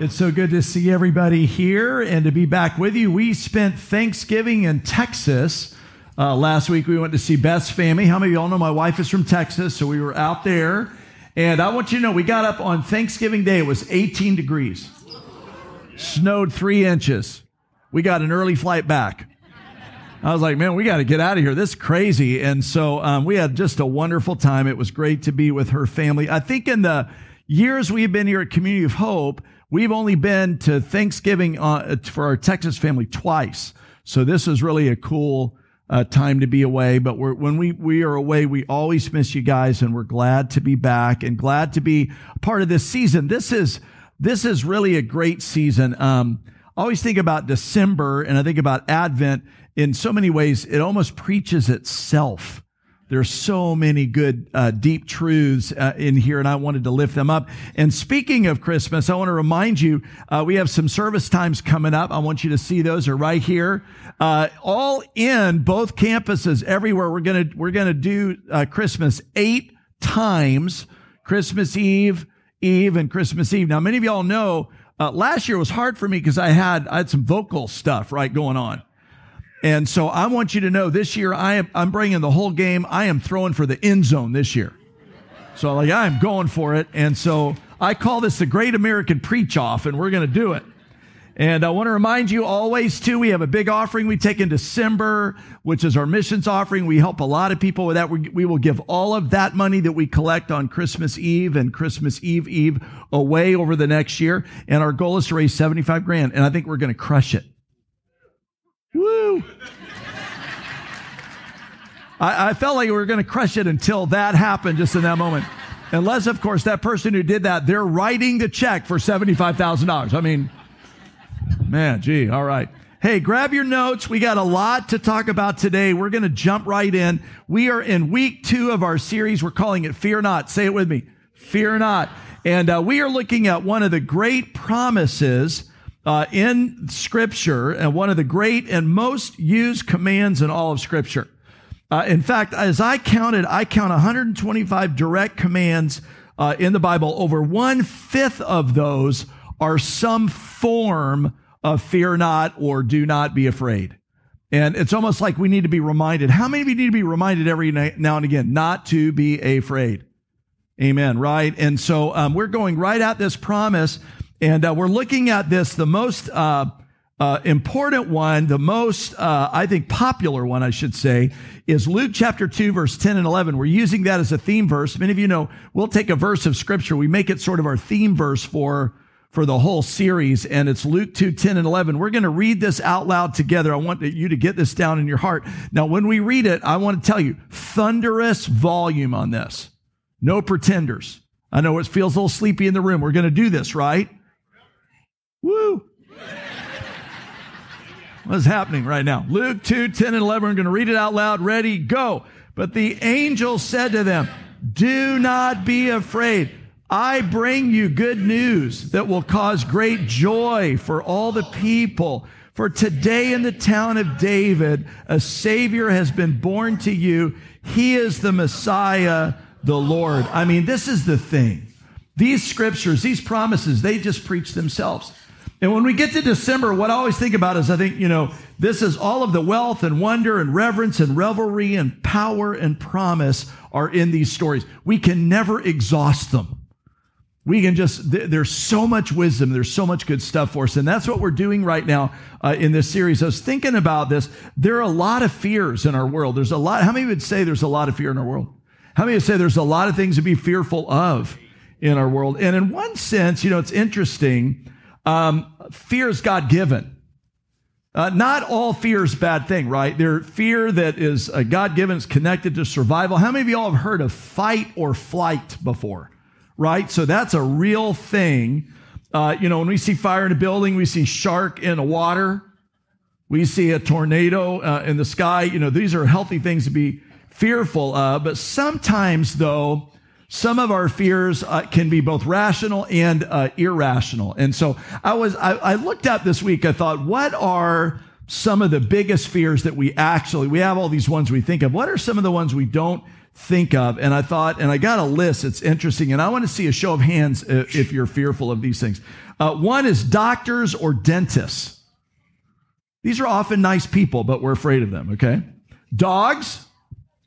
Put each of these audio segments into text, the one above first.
It's so good to see everybody here and to be back with you. We spent Thanksgiving in Texas. Uh, last week we went to see Beth's family. How many of y'all know my wife is from Texas? So we were out there. And I want you to know we got up on Thanksgiving Day. It was 18 degrees, snowed three inches. We got an early flight back. I was like, man, we got to get out of here. This is crazy. And so um, we had just a wonderful time. It was great to be with her family. I think in the years we've been here at Community of Hope, We've only been to Thanksgiving uh, for our Texas family twice. So this is really a cool uh, time to be away. But when we, we are away, we always miss you guys and we're glad to be back and glad to be part of this season. This is, this is really a great season. Um, I always think about December and I think about Advent in so many ways. It almost preaches itself. There's so many good, uh, deep truths uh, in here, and I wanted to lift them up. And speaking of Christmas, I want to remind you uh, we have some service times coming up. I want you to see those are right here, uh, all in both campuses, everywhere. We're gonna we're gonna do uh, Christmas eight times, Christmas Eve, Eve, and Christmas Eve. Now, many of y'all know uh, last year was hard for me because I had I had some vocal stuff right going on. And so I want you to know this year I am, I'm bringing the whole game. I am throwing for the end zone this year. So like I'm going for it. And so I call this the Great American Preach Off, and we're going to do it. And I want to remind you always too, we have a big offering we take in December, which is our missions offering. We help a lot of people with that. We, we will give all of that money that we collect on Christmas Eve and Christmas Eve Eve away over the next year. And our goal is to raise 75 grand. And I think we're going to crush it. Woo! I, I felt like we were going to crush it until that happened just in that moment. Unless, of course, that person who did that, they're writing the check for $75,000. I mean, man, gee, all right. Hey, grab your notes. We got a lot to talk about today. We're going to jump right in. We are in week two of our series. We're calling it Fear Not. Say it with me. Fear Not. And uh, we are looking at one of the great promises uh, in Scripture and one of the great and most used commands in all of Scripture. Uh, in fact, as I counted, I count 125 direct commands uh, in the Bible. Over one fifth of those are some form of fear not or do not be afraid. And it's almost like we need to be reminded. How many of you need to be reminded every now and again not to be afraid? Amen. Right. And so um, we're going right at this promise and uh, we're looking at this, the most uh, uh, important one, the most, uh, I think, popular one, I should say, is Luke chapter 2, verse 10 and 11. We're using that as a theme verse. Many of you know we'll take a verse of scripture, we make it sort of our theme verse for, for the whole series, and it's Luke 2, 10 and 11. We're going to read this out loud together. I want you to get this down in your heart. Now, when we read it, I want to tell you, thunderous volume on this. No pretenders. I know it feels a little sleepy in the room. We're going to do this, right? Woo! What's happening right now? Luke 2, 10 and 11. We're going to read it out loud. Ready? Go. But the angel said to them, Do not be afraid. I bring you good news that will cause great joy for all the people. For today in the town of David, a Savior has been born to you. He is the Messiah, the Lord. I mean, this is the thing. These scriptures, these promises, they just preach themselves. And when we get to December, what I always think about is I think, you know, this is all of the wealth and wonder and reverence and revelry and power and promise are in these stories. We can never exhaust them. We can just, there's so much wisdom, there's so much good stuff for us. And that's what we're doing right now uh, in this series. I was thinking about this. There are a lot of fears in our world. There's a lot, how many would say there's a lot of fear in our world? How many would say there's a lot of things to be fearful of in our world? And in one sense, you know, it's interesting. Um, fear is God given. Uh, not all fear is bad thing, right? There fear that is uh, God given is connected to survival. How many of y'all have heard of fight or flight before? Right? So that's a real thing. Uh, you know, when we see fire in a building, we see shark in the water, we see a tornado uh, in the sky. You know, these are healthy things to be fearful of. But sometimes, though, some of our fears uh, can be both rational and uh, irrational. And so I was, I, I looked up this week. I thought, what are some of the biggest fears that we actually, we have all these ones we think of. What are some of the ones we don't think of? And I thought, and I got a list. It's interesting. And I want to see a show of hands if you're fearful of these things. Uh, one is doctors or dentists. These are often nice people, but we're afraid of them. Okay. Dogs.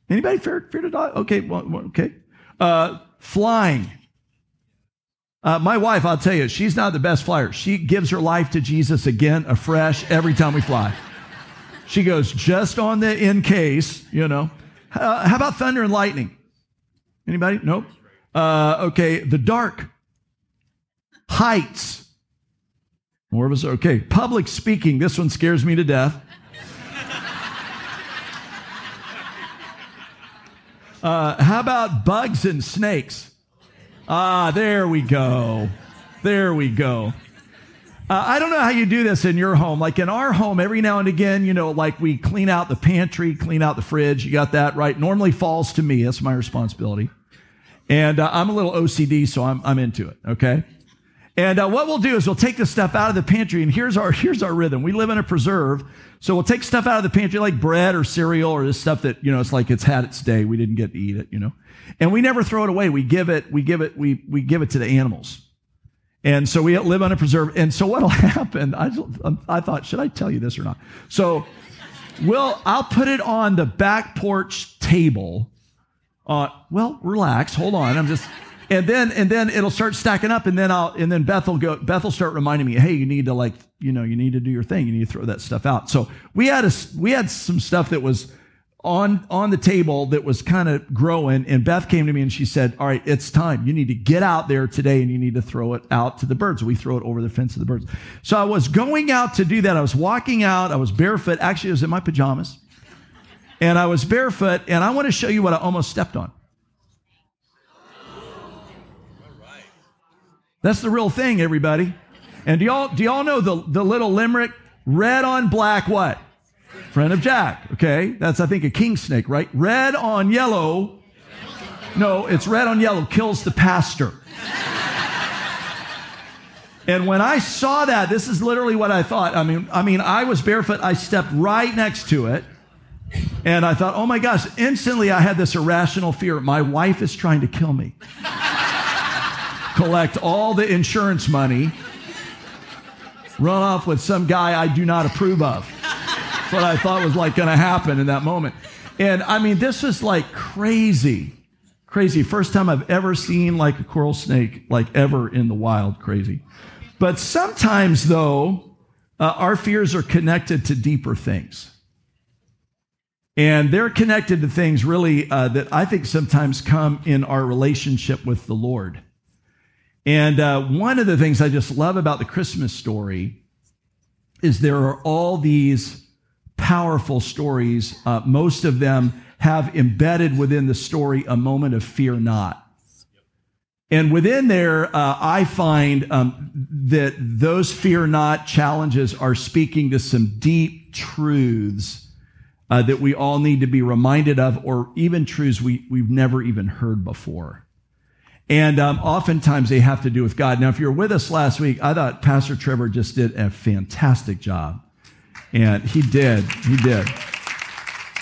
Anybody fear, to dog? Okay. Well, okay. Uh, flying. Uh, my wife, I'll tell you, she's not the best flyer. She gives her life to Jesus again, afresh, every time we fly. She goes just on the in case, you know. Uh, how about thunder and lightning? Anybody? Nope. Uh, okay, the dark, heights. More of us. Okay, public speaking. This one scares me to death. Uh, how about bugs and snakes? Ah, there we go. There we go. Uh, I don't know how you do this in your home. Like in our home, every now and again, you know, like we clean out the pantry, clean out the fridge. You got that right. Normally falls to me. That's my responsibility. And uh, I'm a little OCD, so I'm, I'm into it. Okay. And uh, what we'll do is we'll take the stuff out of the pantry, and here's our here's our rhythm. We live in a preserve, so we'll take stuff out of the pantry like bread or cereal or this stuff that you know it's like it's had its day. We didn't get to eat it, you know, and we never throw it away. We give it we give it we we give it to the animals, and so we live on a preserve. And so what'll happen? I I thought should I tell you this or not? So, we'll I'll put it on the back porch table. Uh, well, relax. Hold on. I'm just and then and then it'll start stacking up and then i'll and then beth will go beth will start reminding me hey you need to like you know you need to do your thing. You need to throw that stuff out. So we had a we had some stuff that was on on the table that was kind of growing and beth came to me and she said all right it's time. You need to get out there today and you need to throw it out to the birds. We throw it over the fence to the birds. So i was going out to do that. I was walking out. I was barefoot. Actually i was in my pajamas. And i was barefoot and i want to show you what i almost stepped on That's the real thing, everybody. And do y'all, do y'all know the, the little limerick? Red on black, what? Friend of Jack. Okay. That's, I think, a king snake, right? Red on yellow. No, it's red on yellow kills the pastor. And when I saw that, this is literally what I thought. I mean, I mean, I was barefoot. I stepped right next to it. And I thought, oh my gosh, instantly I had this irrational fear. My wife is trying to kill me collect all the insurance money, run off with some guy I do not approve of. That's what I thought was like going to happen in that moment. And I mean, this was like crazy, crazy. First time I've ever seen like a coral snake, like ever in the wild, crazy. But sometimes, though, uh, our fears are connected to deeper things. And they're connected to things really uh, that I think sometimes come in our relationship with the Lord. And uh, one of the things I just love about the Christmas story is there are all these powerful stories. Uh, most of them have embedded within the story a moment of fear not. And within there, uh, I find um, that those fear not challenges are speaking to some deep truths uh, that we all need to be reminded of, or even truths we, we've never even heard before. And um, oftentimes they have to do with God. Now, if you were with us last week, I thought Pastor Trevor just did a fantastic job. And he did. He did.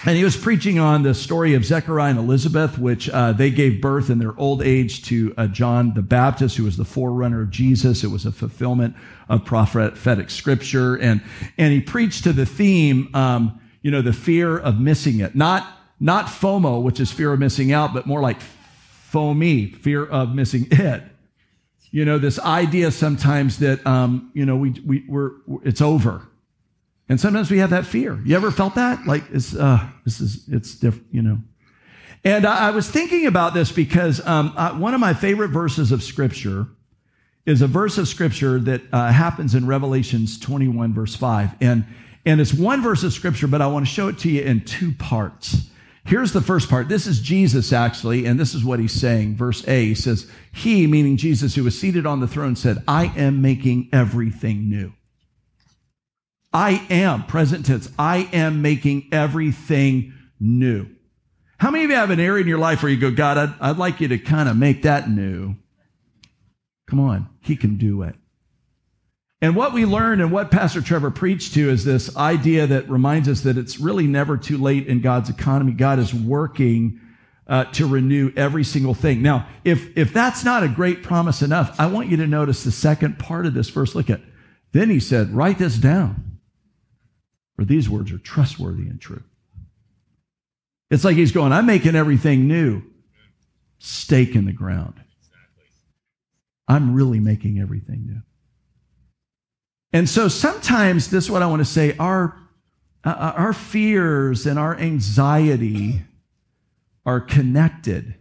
And he was preaching on the story of Zechariah and Elizabeth, which uh, they gave birth in their old age to uh, John the Baptist, who was the forerunner of Jesus. It was a fulfillment of prophetic scripture. And, and he preached to the theme, um, you know, the fear of missing it. Not, not FOMO, which is fear of missing out, but more like FOMI, fear of missing it. You know, this idea sometimes that, um, you know, we, we, we're, it's over. And sometimes we have that fear. You ever felt that? Like, it's, uh, this is, it's different, you know. And I, I was thinking about this because um, I, one of my favorite verses of Scripture is a verse of Scripture that uh, happens in Revelations 21, verse 5. And, and it's one verse of Scripture, but I want to show it to you in two parts. Here's the first part. This is Jesus actually, and this is what he's saying. Verse A he says, He, meaning Jesus, who was seated on the throne, said, I am making everything new. I am, present tense, I am making everything new. How many of you have an area in your life where you go, God, I'd, I'd like you to kind of make that new? Come on, He can do it. And what we learned and what Pastor Trevor preached to is this idea that reminds us that it's really never too late in God's economy. God is working uh, to renew every single thing. Now, if, if that's not a great promise enough, I want you to notice the second part of this verse. Look at, then he said, write this down, for these words are trustworthy and true. It's like he's going, I'm making everything new. Stake in the ground. I'm really making everything new. And so sometimes this is what I want to say our, uh, uh, our fears and our anxiety are connected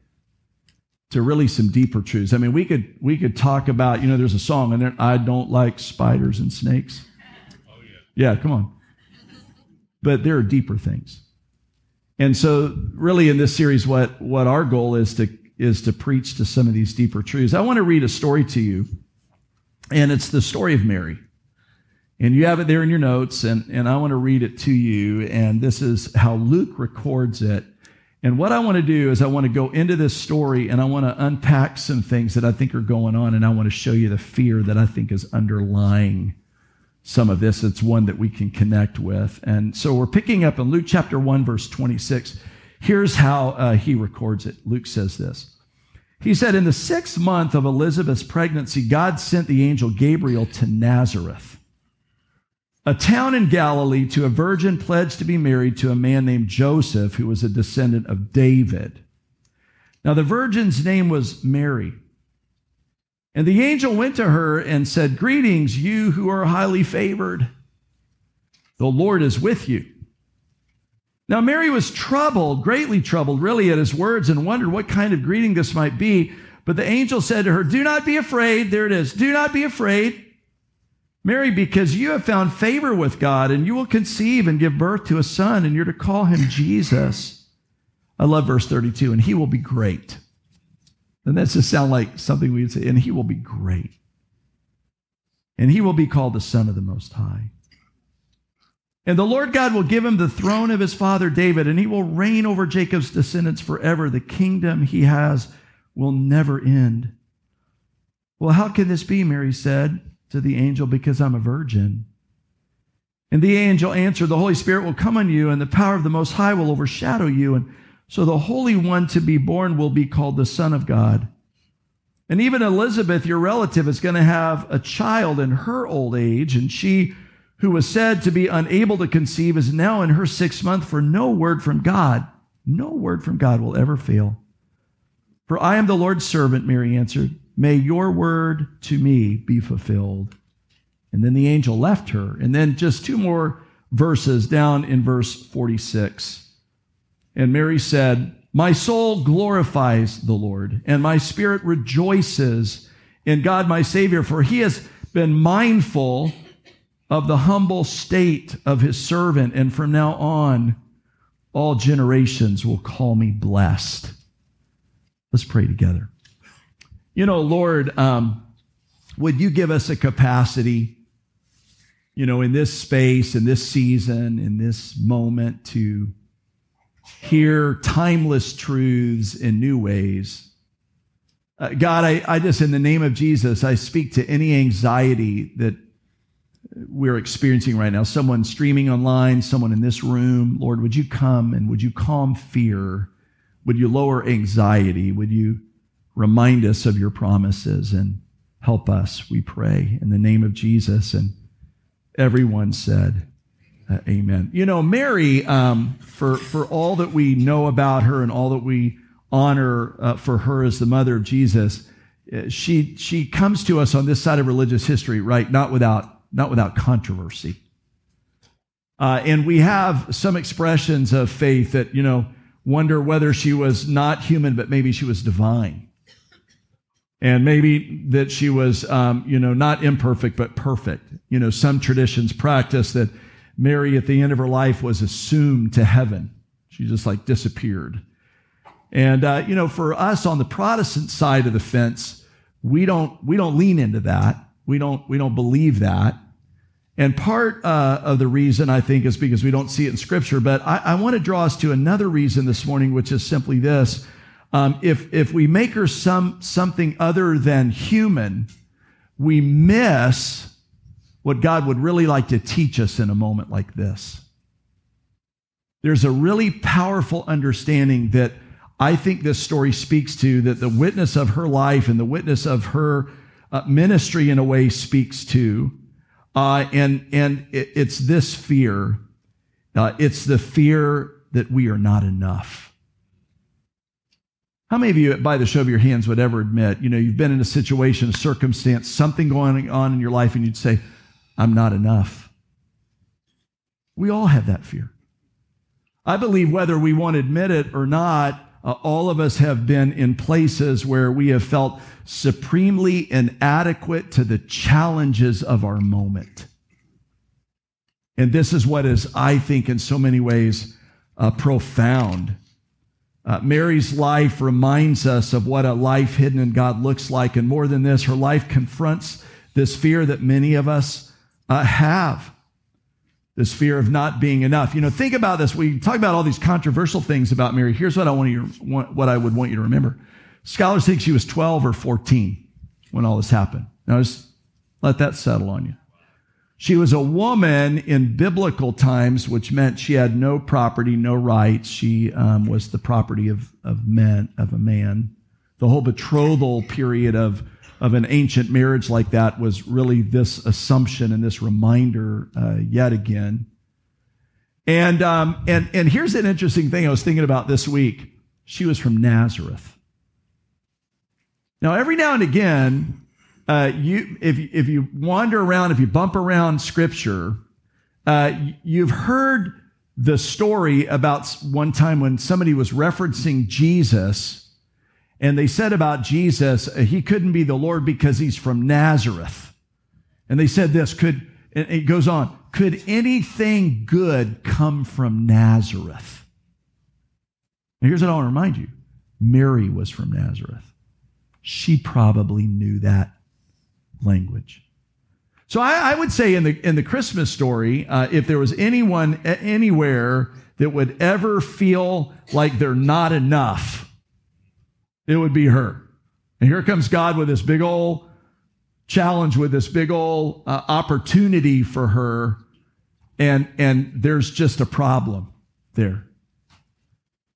to really some deeper truths. I mean, we could we could talk about, you know, there's a song and I don't like spiders and snakes. Oh yeah. Yeah, come on. But there are deeper things. And so really in this series what what our goal is to is to preach to some of these deeper truths. I want to read a story to you. And it's the story of Mary. And you have it there in your notes, and, and I want to read it to you. And this is how Luke records it. And what I want to do is I want to go into this story and I want to unpack some things that I think are going on, and I want to show you the fear that I think is underlying some of this. It's one that we can connect with. And so we're picking up in Luke chapter 1, verse 26. Here's how uh, he records it. Luke says this. He said, In the sixth month of Elizabeth's pregnancy, God sent the angel Gabriel to Nazareth a town in Galilee to a virgin pledged to be married to a man named Joseph, who was a descendant of David. Now, the virgin's name was Mary. And the angel went to her and said, Greetings, you who are highly favored. The Lord is with you. Now, Mary was troubled, greatly troubled, really, at his words and wondered what kind of greeting this might be. But the angel said to her, Do not be afraid. There it is. Do not be afraid. Mary, because you have found favor with God, and you will conceive and give birth to a son, and you're to call him Jesus. I love verse 32, and he will be great. And that just sound like something we would say, and he will be great. And he will be called the Son of the Most High. And the Lord God will give him the throne of his father David, and he will reign over Jacob's descendants forever. The kingdom he has will never end. Well, how can this be? Mary said to the angel, Because I'm a virgin. And the angel answered, The Holy Spirit will come on you, and the power of the Most High will overshadow you. And so the Holy One to be born will be called the Son of God. And even Elizabeth, your relative, is going to have a child in her old age. And she, who was said to be unable to conceive, is now in her sixth month, for no word from God, no word from God will ever fail. For I am the Lord's servant, Mary answered. May your word to me be fulfilled. And then the angel left her. And then just two more verses down in verse 46. And Mary said, My soul glorifies the Lord, and my spirit rejoices in God my Savior, for he has been mindful of the humble state of his servant. And from now on, all generations will call me blessed. Let's pray together. You know, Lord, um, would you give us a capacity, you know, in this space, in this season, in this moment to hear timeless truths in new ways? Uh, God, I, I just, in the name of Jesus, I speak to any anxiety that we're experiencing right now. Someone streaming online, someone in this room. Lord, would you come and would you calm fear? Would you lower anxiety? Would you remind us of your promises and help us, we pray, in the name of Jesus. And everyone said, uh, Amen. You know, Mary, um, for, for all that we know about her and all that we honor uh, for her as the mother of Jesus, uh, she, she comes to us on this side of religious history, right? Not without, not without controversy. Uh, and we have some expressions of faith that, you know, wonder whether she was not human, but maybe she was divine and maybe that she was, um, you know, not imperfect, but perfect. You know, some traditions practice that Mary at the end of her life was assumed to heaven. She just like disappeared. And, uh, you know, for us on the Protestant side of the fence, we don't, we don't lean into that. We don't, we don't believe that. And part uh, of the reason I think is because we don't see it in Scripture. But I, I want to draw us to another reason this morning, which is simply this: um, if if we make her some something other than human, we miss what God would really like to teach us in a moment like this. There's a really powerful understanding that I think this story speaks to that the witness of her life and the witness of her uh, ministry in a way speaks to uh, and and it, it's this fear. Uh, it's the fear that we are not enough. How many of you, by the show of your hands, would ever admit, you know, you've been in a situation, a circumstance, something going on in your life, and you'd say, I'm not enough? We all have that fear. I believe whether we want to admit it or not, uh, all of us have been in places where we have felt supremely inadequate to the challenges of our moment. And this is what is, I think, in so many ways, uh, profound. Uh, Mary's life reminds us of what a life hidden in God looks like. And more than this, her life confronts this fear that many of us uh, have this fear of not being enough. You know, think about this. We talk about all these controversial things about Mary. Here's what I want you, what I would want you to remember. Scholars think she was 12 or 14 when all this happened. Now, just let that settle on you. She was a woman in biblical times, which meant she had no property, no rights. She um, was the property of, of men, of a man. The whole betrothal period of, of an ancient marriage like that was really this assumption and this reminder uh, yet again. And, um, and, and here's an interesting thing I was thinking about this week. She was from Nazareth. Now, every now and again, uh, you, if, if you wander around, if you bump around scripture, uh, you've heard the story about one time when somebody was referencing Jesus, and they said about Jesus, uh, he couldn't be the Lord because he's from Nazareth. And they said this could, and it goes on, could anything good come from Nazareth? And here's what I want to remind you Mary was from Nazareth she probably knew that language. So I, I, would say in the in the Christmas story, uh, if there was anyone anywhere that would ever feel like they're not enough, it would be her. And here comes God with this big old challenge, with this big old uh, opportunity for her, and and there's just a problem there.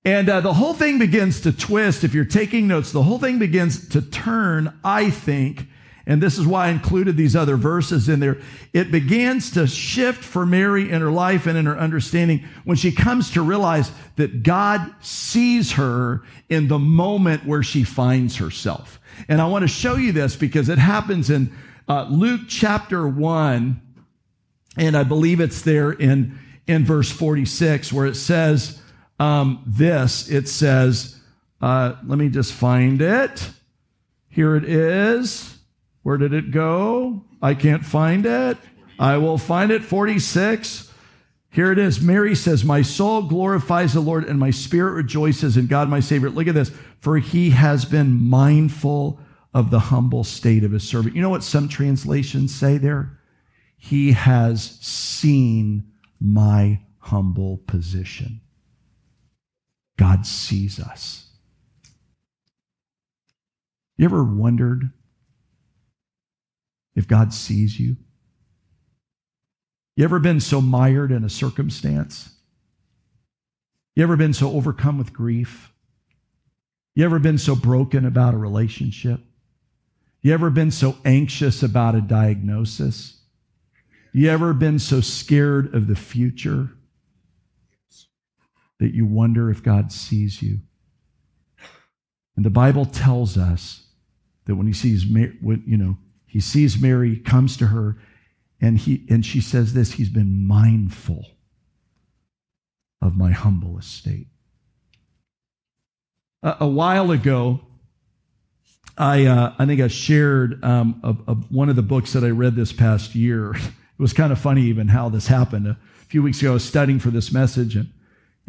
And uh, the whole thing begins to twist. If you're taking notes, the whole thing begins to turn, I think, and this is why I included these other verses in there. It begins to shift for Mary in her life and in her understanding when she comes to realize that God sees her in the moment where she finds herself. And I want to show you this because it happens in uh, Luke chapter 1, and I believe it's there in, in verse 46 where it says, um, this. It says, uh, let me just find it. Here it is. Where did it go? I can't find it. I will find it. 46. Here it is. Mary says, My soul glorifies the Lord, and my spirit rejoices in God, my Savior. Look at this. For he has been mindful of the humble state of his servant. You know what some translations say there? He has seen my humble position. God sees us. You ever wondered if God sees you? You ever been so mired in a circumstance? You ever been so overcome with grief? You ever been so broken about a relationship? You ever been so anxious about a diagnosis? You ever been so scared of the future? that you wonder if God sees you. And the Bible tells us that when he sees, you know, he sees Mary, comes to her, and he and she says this: He's been mindful of my humble estate. A, a while ago, I uh, I think I shared um, a, a, one of the books that I read this past year. It was kind of funny even how this happened. A few weeks ago, I was studying for this message, and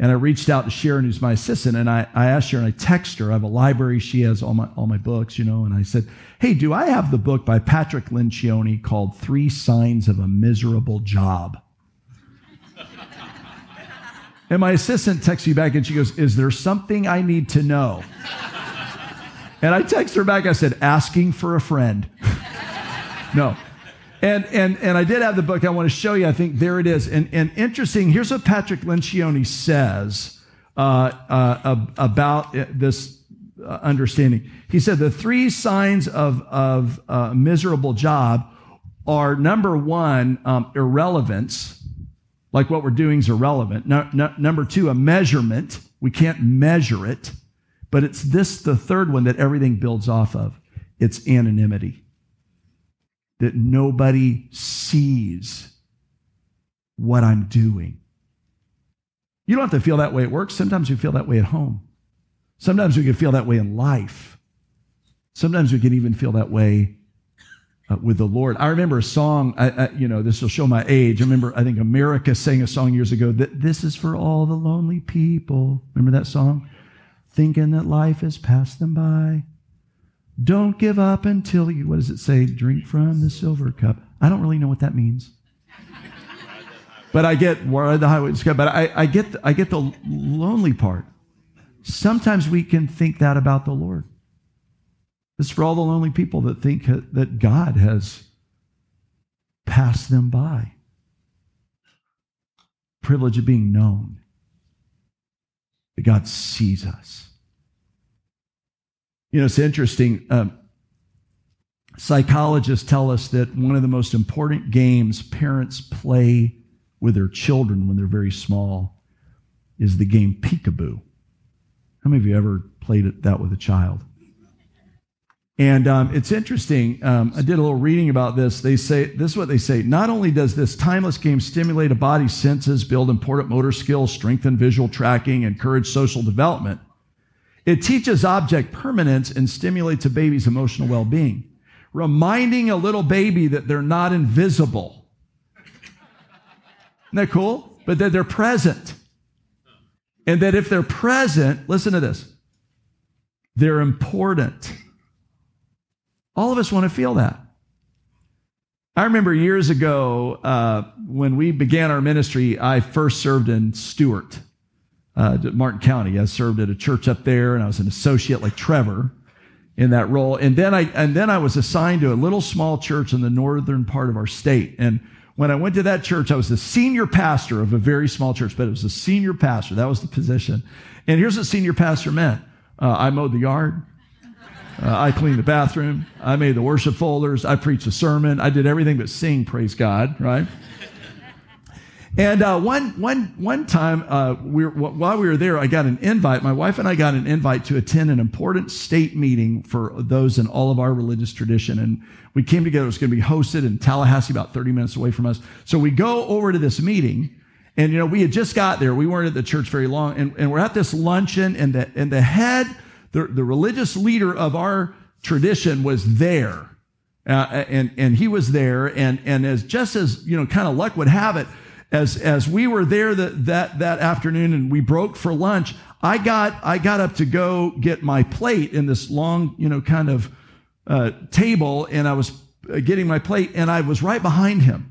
And I reached out to Sharon, who's my assistant, and I, I asked her and I texted her. I have a library. She has all my, all my books, you know. And I said, Hey, do I have the book by Patrick Lencioni called Three Signs of a Miserable Job? and my assistant texts me back and she goes, Is there something I need to know? and I text her back. I said, Asking for a friend. no. And, and, and I did have the book I want to show you. I think there it is. And, and interesting, here's what Patrick Lencioni says uh, uh, about this uh, understanding. He said the three signs of, of a miserable job are number one, um, irrelevance, like what we're doing is irrelevant. No, no, number two, a measurement. We can't measure it. But it's this, the third one, that everything builds off of. It's anonymity that nobody sees what I'm doing. You don't have to feel that way at work. Sometimes you feel that way at home. Sometimes we can feel that way in life. Sometimes we can even feel that way uh, with the Lord. I remember a song, I, I, you know, this will show my age. I remember, I think America sang a song years ago that this is for all the lonely people. Remember that song? Thinking that life has passed them by. Don't give up until you, what does it say? Drink from the silver cup. I don't really know what that means. but I get ride the highway. But I, I get I get the lonely part. Sometimes we can think that about the Lord. This for all the lonely people that think that God has passed them by. Privilege of being known. That God sees us. You know, it's interesting. Um, psychologists tell us that one of the most important games parents play with their children when they're very small is the game peekaboo. How many of you ever played that with a child? And um, it's interesting. Um, I did a little reading about this. They say this is what they say. Not only does this timeless game stimulate a body's senses, build important motor skills, strengthen visual tracking, encourage social development, it teaches object permanence and stimulates a baby's emotional well being, reminding a little baby that they're not invisible. Isn't that cool? But that they're present. And that if they're present, listen to this, they're important. All of us want to feel that. I remember years ago uh, when we began our ministry, I first served in Stuart uh, Martin County. I served at a church up there, and I was an associate like Trevor in that role. And then I and then I was assigned to a little small church in the northern part of our state. And when I went to that church, I was the senior pastor of a very small church, but it was the senior pastor. That was the position. And here's what senior pastor meant: uh, I mowed the yard. Uh, I cleaned the bathroom. I made the worship folders. I preached a sermon. I did everything but sing, praise God, right? And uh, one, one, one time, uh, we were, while we were there, I got an invite. My wife and I got an invite to attend an important state meeting for those in all of our religious tradition. And we came together. It was going to be hosted in Tallahassee, about 30 minutes away from us. So we go over to this meeting. And, you know, we had just got there. We weren't at the church very long. And, and we're at this luncheon, and the, and the head, the, the religious leader of our tradition was there. Uh, and, and he was there. And, and as just as, you know, kind of luck would have it, as as we were there that that that afternoon and we broke for lunch, I got I got up to go get my plate in this long, you know, kind of uh, table, and I was uh, getting my plate, and I was right behind him.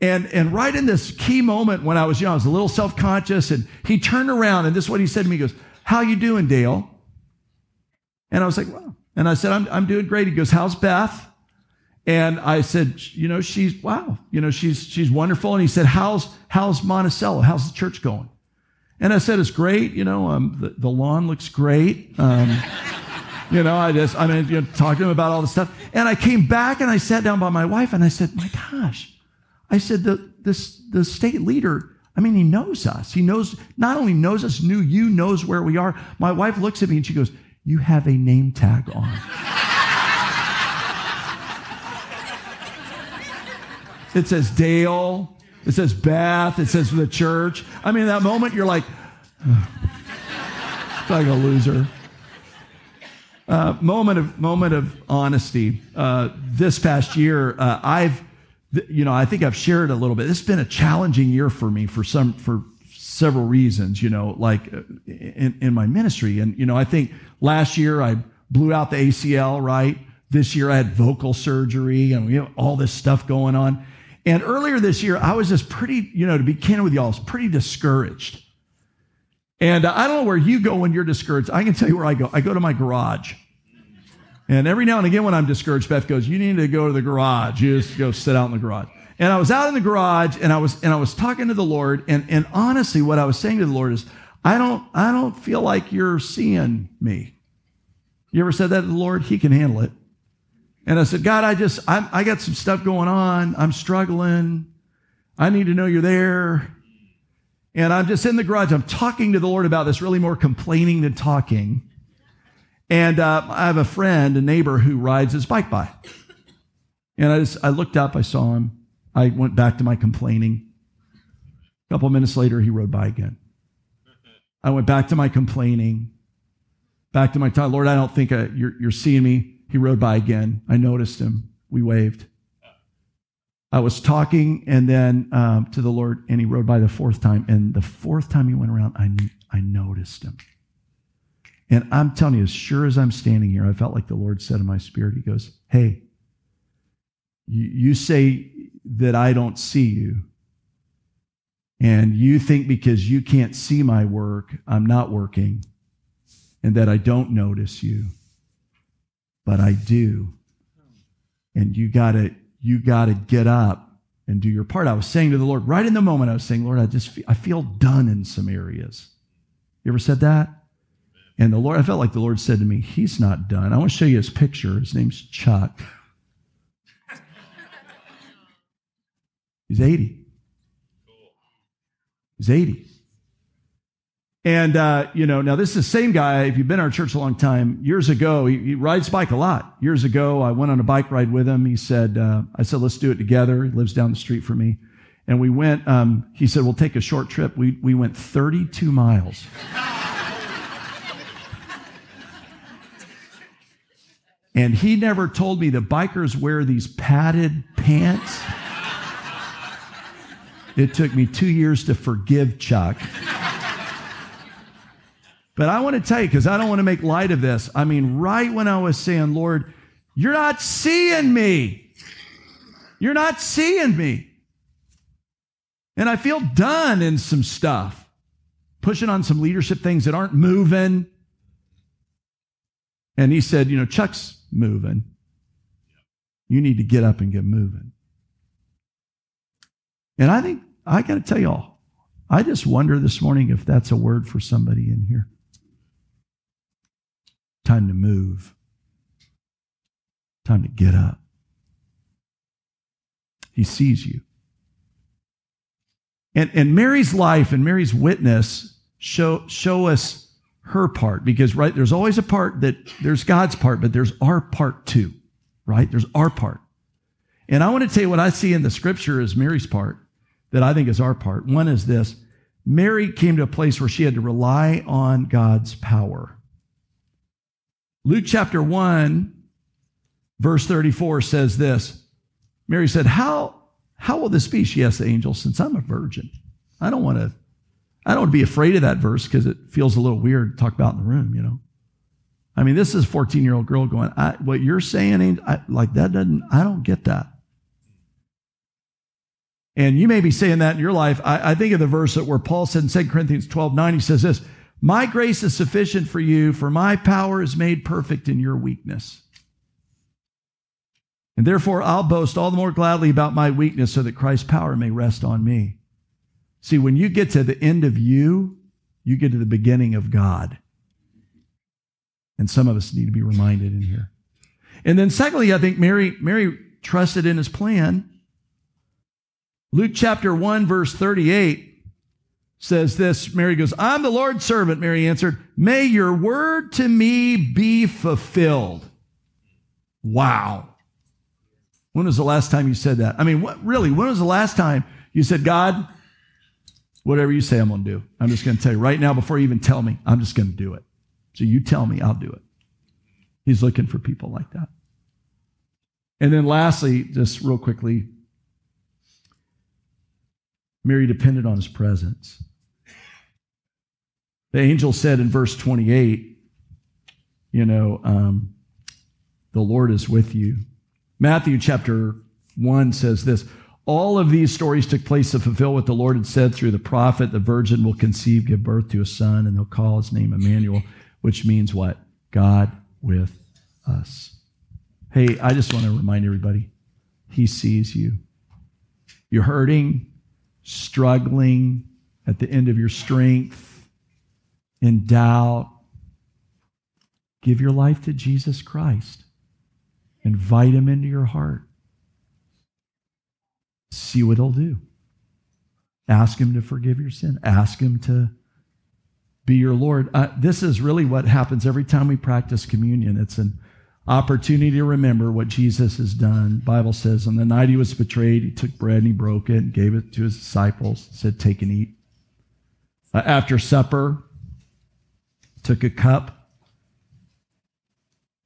And, and right in this key moment when I was young, I was a little self-conscious and he turned around and this is what he said to me. He goes, how you doing, Dale? And I was like, well, and I said, I'm, I'm doing great. He goes, how's Beth? And I said, you know, she's wow, you know, she's she's wonderful. And he said, how's how's Monticello? How's the church going? And I said, it's great. You know, um, the, the lawn looks great. Um, you know, I just I mean, you know, talking to him about all the stuff. And I came back and I sat down by my wife and I said, my gosh, I said the this the state leader. I mean, he knows us. He knows not only knows us, knew you, knows where we are. My wife looks at me and she goes, "You have a name tag on." It says Dale. It says Beth. It says the church. I mean, that moment you're like, like a loser. Uh, moment of moment of honesty. Uh, this past year, uh, I've, you know, I think I've shared a little bit. Has been a challenging year for me for some for several reasons, you know, like uh, in, in my ministry. And, you know, I think last year I blew out the ACL, right? This year I had vocal surgery and we have all this stuff going on. And earlier this year, I was just pretty, you know, to be candid with y'all, I was pretty discouraged. And I don't know where you go when you're discouraged. I can tell you where I go. I go to my garage. And every now and again, when I'm discouraged, Beth goes, You need to go to the garage. You just go sit out in the garage. And I was out in the garage and I was and I was talking to the Lord. And, and honestly, what I was saying to the Lord is, I don't, I don't feel like you're seeing me. You ever said that to the Lord? He can handle it. And I said, God, I just, I, I got some stuff going on. I'm struggling. I need to know you're there. And I'm just in the garage. I'm talking to the Lord about this, really more complaining than talking. And uh, I have a friend, a neighbor who rides his bike by. And I just, I looked up, I saw him. I went back to my complaining. A couple minutes later, he rode by again. I went back to my complaining, back to my time. Lord, I don't think I, you're, you're seeing me. He rode by again. I noticed him. We waved. I was talking and then um, to the Lord, and he rode by the fourth time. And the fourth time he went around, I, I noticed him. And I'm telling you, as sure as I'm standing here, I felt like the Lord said in my spirit, He goes, Hey, you, you say that I don't see you. And you think because you can't see my work, I'm not working and that I don't notice you. But I do. And you gotta, you gotta get up and do your part. I was saying to the Lord, right in the moment, I was saying, Lord, I just feel, I feel done in some areas. You ever said that? And the Lord, I felt like the Lord said to me, He's not done. I want to show you his picture. His name's Chuck. He's 80. He's 80. And, uh, you know, now this is the same guy, if you've been in our church a long time, years ago, he, he rides bike a lot. Years ago, I went on a bike ride with him. He said, uh, I said, let's do it together. He lives down the street from me. And we went, um, he said, we'll take a short trip. We, we went 32 miles. and he never told me that bikers wear these padded pants. It took me two years to forgive Chuck. But I want to tell you, because I don't want to make light of this. I mean, right when I was saying, Lord, you're not seeing me. You're not seeing me. And I feel done in some stuff, pushing on some leadership things that aren't moving. And he said, You know, Chuck's moving. You need to get up and get moving. And I think, I got to tell y'all, I just wonder this morning if that's a word for somebody in here. Time to move. Time to get up. He sees you. And, and Mary's life and Mary's witness show, show us her part because, right, there's always a part that there's God's part, but there's our part too, right? There's our part. And I want to tell you what I see in the scripture is Mary's part that I think is our part. One is this Mary came to a place where she had to rely on God's power. Luke chapter 1, verse 34 says this Mary said, How, how will this be? She asked the angel, since I'm a virgin. I don't want to. I don't want to be afraid of that verse because it feels a little weird to talk about in the room, you know. I mean, this is a 14 year old girl going, What you're saying, I, like that doesn't, I don't get that. And you may be saying that in your life. I, I think of the verse that where Paul said in 2 Corinthians 12 9, he says this My grace is sufficient for you, for my power is made perfect in your weakness. And therefore, I'll boast all the more gladly about my weakness so that Christ's power may rest on me. See, when you get to the end of you, you get to the beginning of God. And some of us need to be reminded in here. And then, secondly, I think Mary, Mary trusted in his plan Luke chapter 1, verse 38 says this Mary goes, I'm the Lord's servant, Mary answered. May your word to me be fulfilled. Wow. When was the last time you said that? I mean, what, really, when was the last time you said, God, whatever you say, I'm going to do? I'm just going to tell you right now, before you even tell me, I'm just going to do it. So you tell me, I'll do it. He's looking for people like that. And then lastly, just real quickly, Mary depended on his presence. The angel said in verse 28, you know, um, the Lord is with you. Matthew chapter 1 says this All of these stories took place to fulfill what the Lord had said through the prophet the virgin will conceive, give birth to a son, and they'll call his name Emmanuel, which means what? God with us. Hey, I just want to remind everybody he sees you. You're hurting, struggling, at the end of your strength, in doubt. Give your life to Jesus Christ. Invite him into your heart. See what he'll do. Ask him to forgive your sin. Ask him to be your Lord. Uh, this is really what happens every time we practice communion. It's an opportunity to remember what Jesus has done. Bible says, on the night he was betrayed, he took bread and he broke it and gave it to his disciples, said, Take and eat. Uh, after supper, took a cup.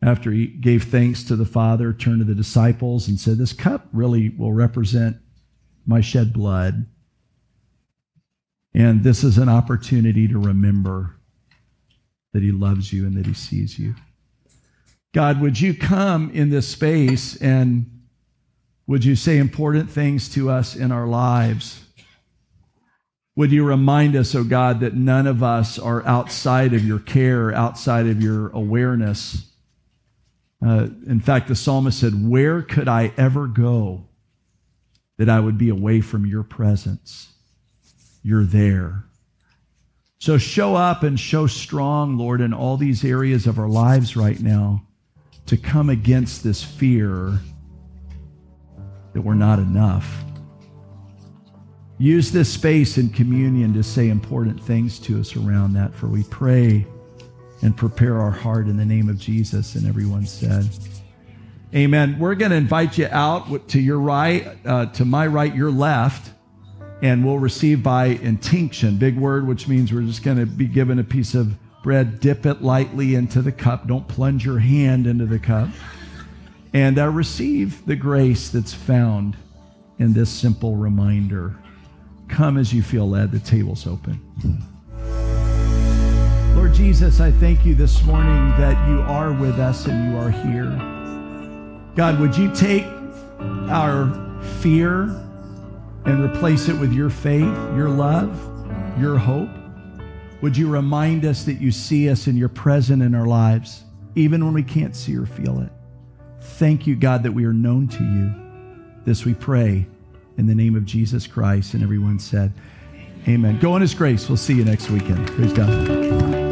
After he gave thanks to the Father, turned to the disciples and said, This cup really will represent my shed blood. And this is an opportunity to remember that he loves you and that he sees you. God, would you come in this space and would you say important things to us in our lives? Would you remind us, oh God, that none of us are outside of your care, outside of your awareness? Uh, in fact, the psalmist said, Where could I ever go that I would be away from your presence? You're there. So show up and show strong, Lord, in all these areas of our lives right now to come against this fear that we're not enough. Use this space in communion to say important things to us around that, for we pray and prepare our heart in the name of Jesus. And everyone said, Amen. We're going to invite you out to your right, uh, to my right, your left, and we'll receive by intinction, big word, which means we're just going to be given a piece of bread, dip it lightly into the cup. Don't plunge your hand into the cup. And uh, receive the grace that's found in this simple reminder. Come as you feel led. The table's open. Lord Jesus, I thank you this morning that you are with us and you are here. God, would you take our fear and replace it with your faith, your love, your hope? Would you remind us that you see us and you're present in our lives, even when we can't see or feel it? Thank you, God, that we are known to you. This we pray in the name of Jesus Christ. And everyone said, Amen. Go in his grace. We'll see you next weekend. Praise God.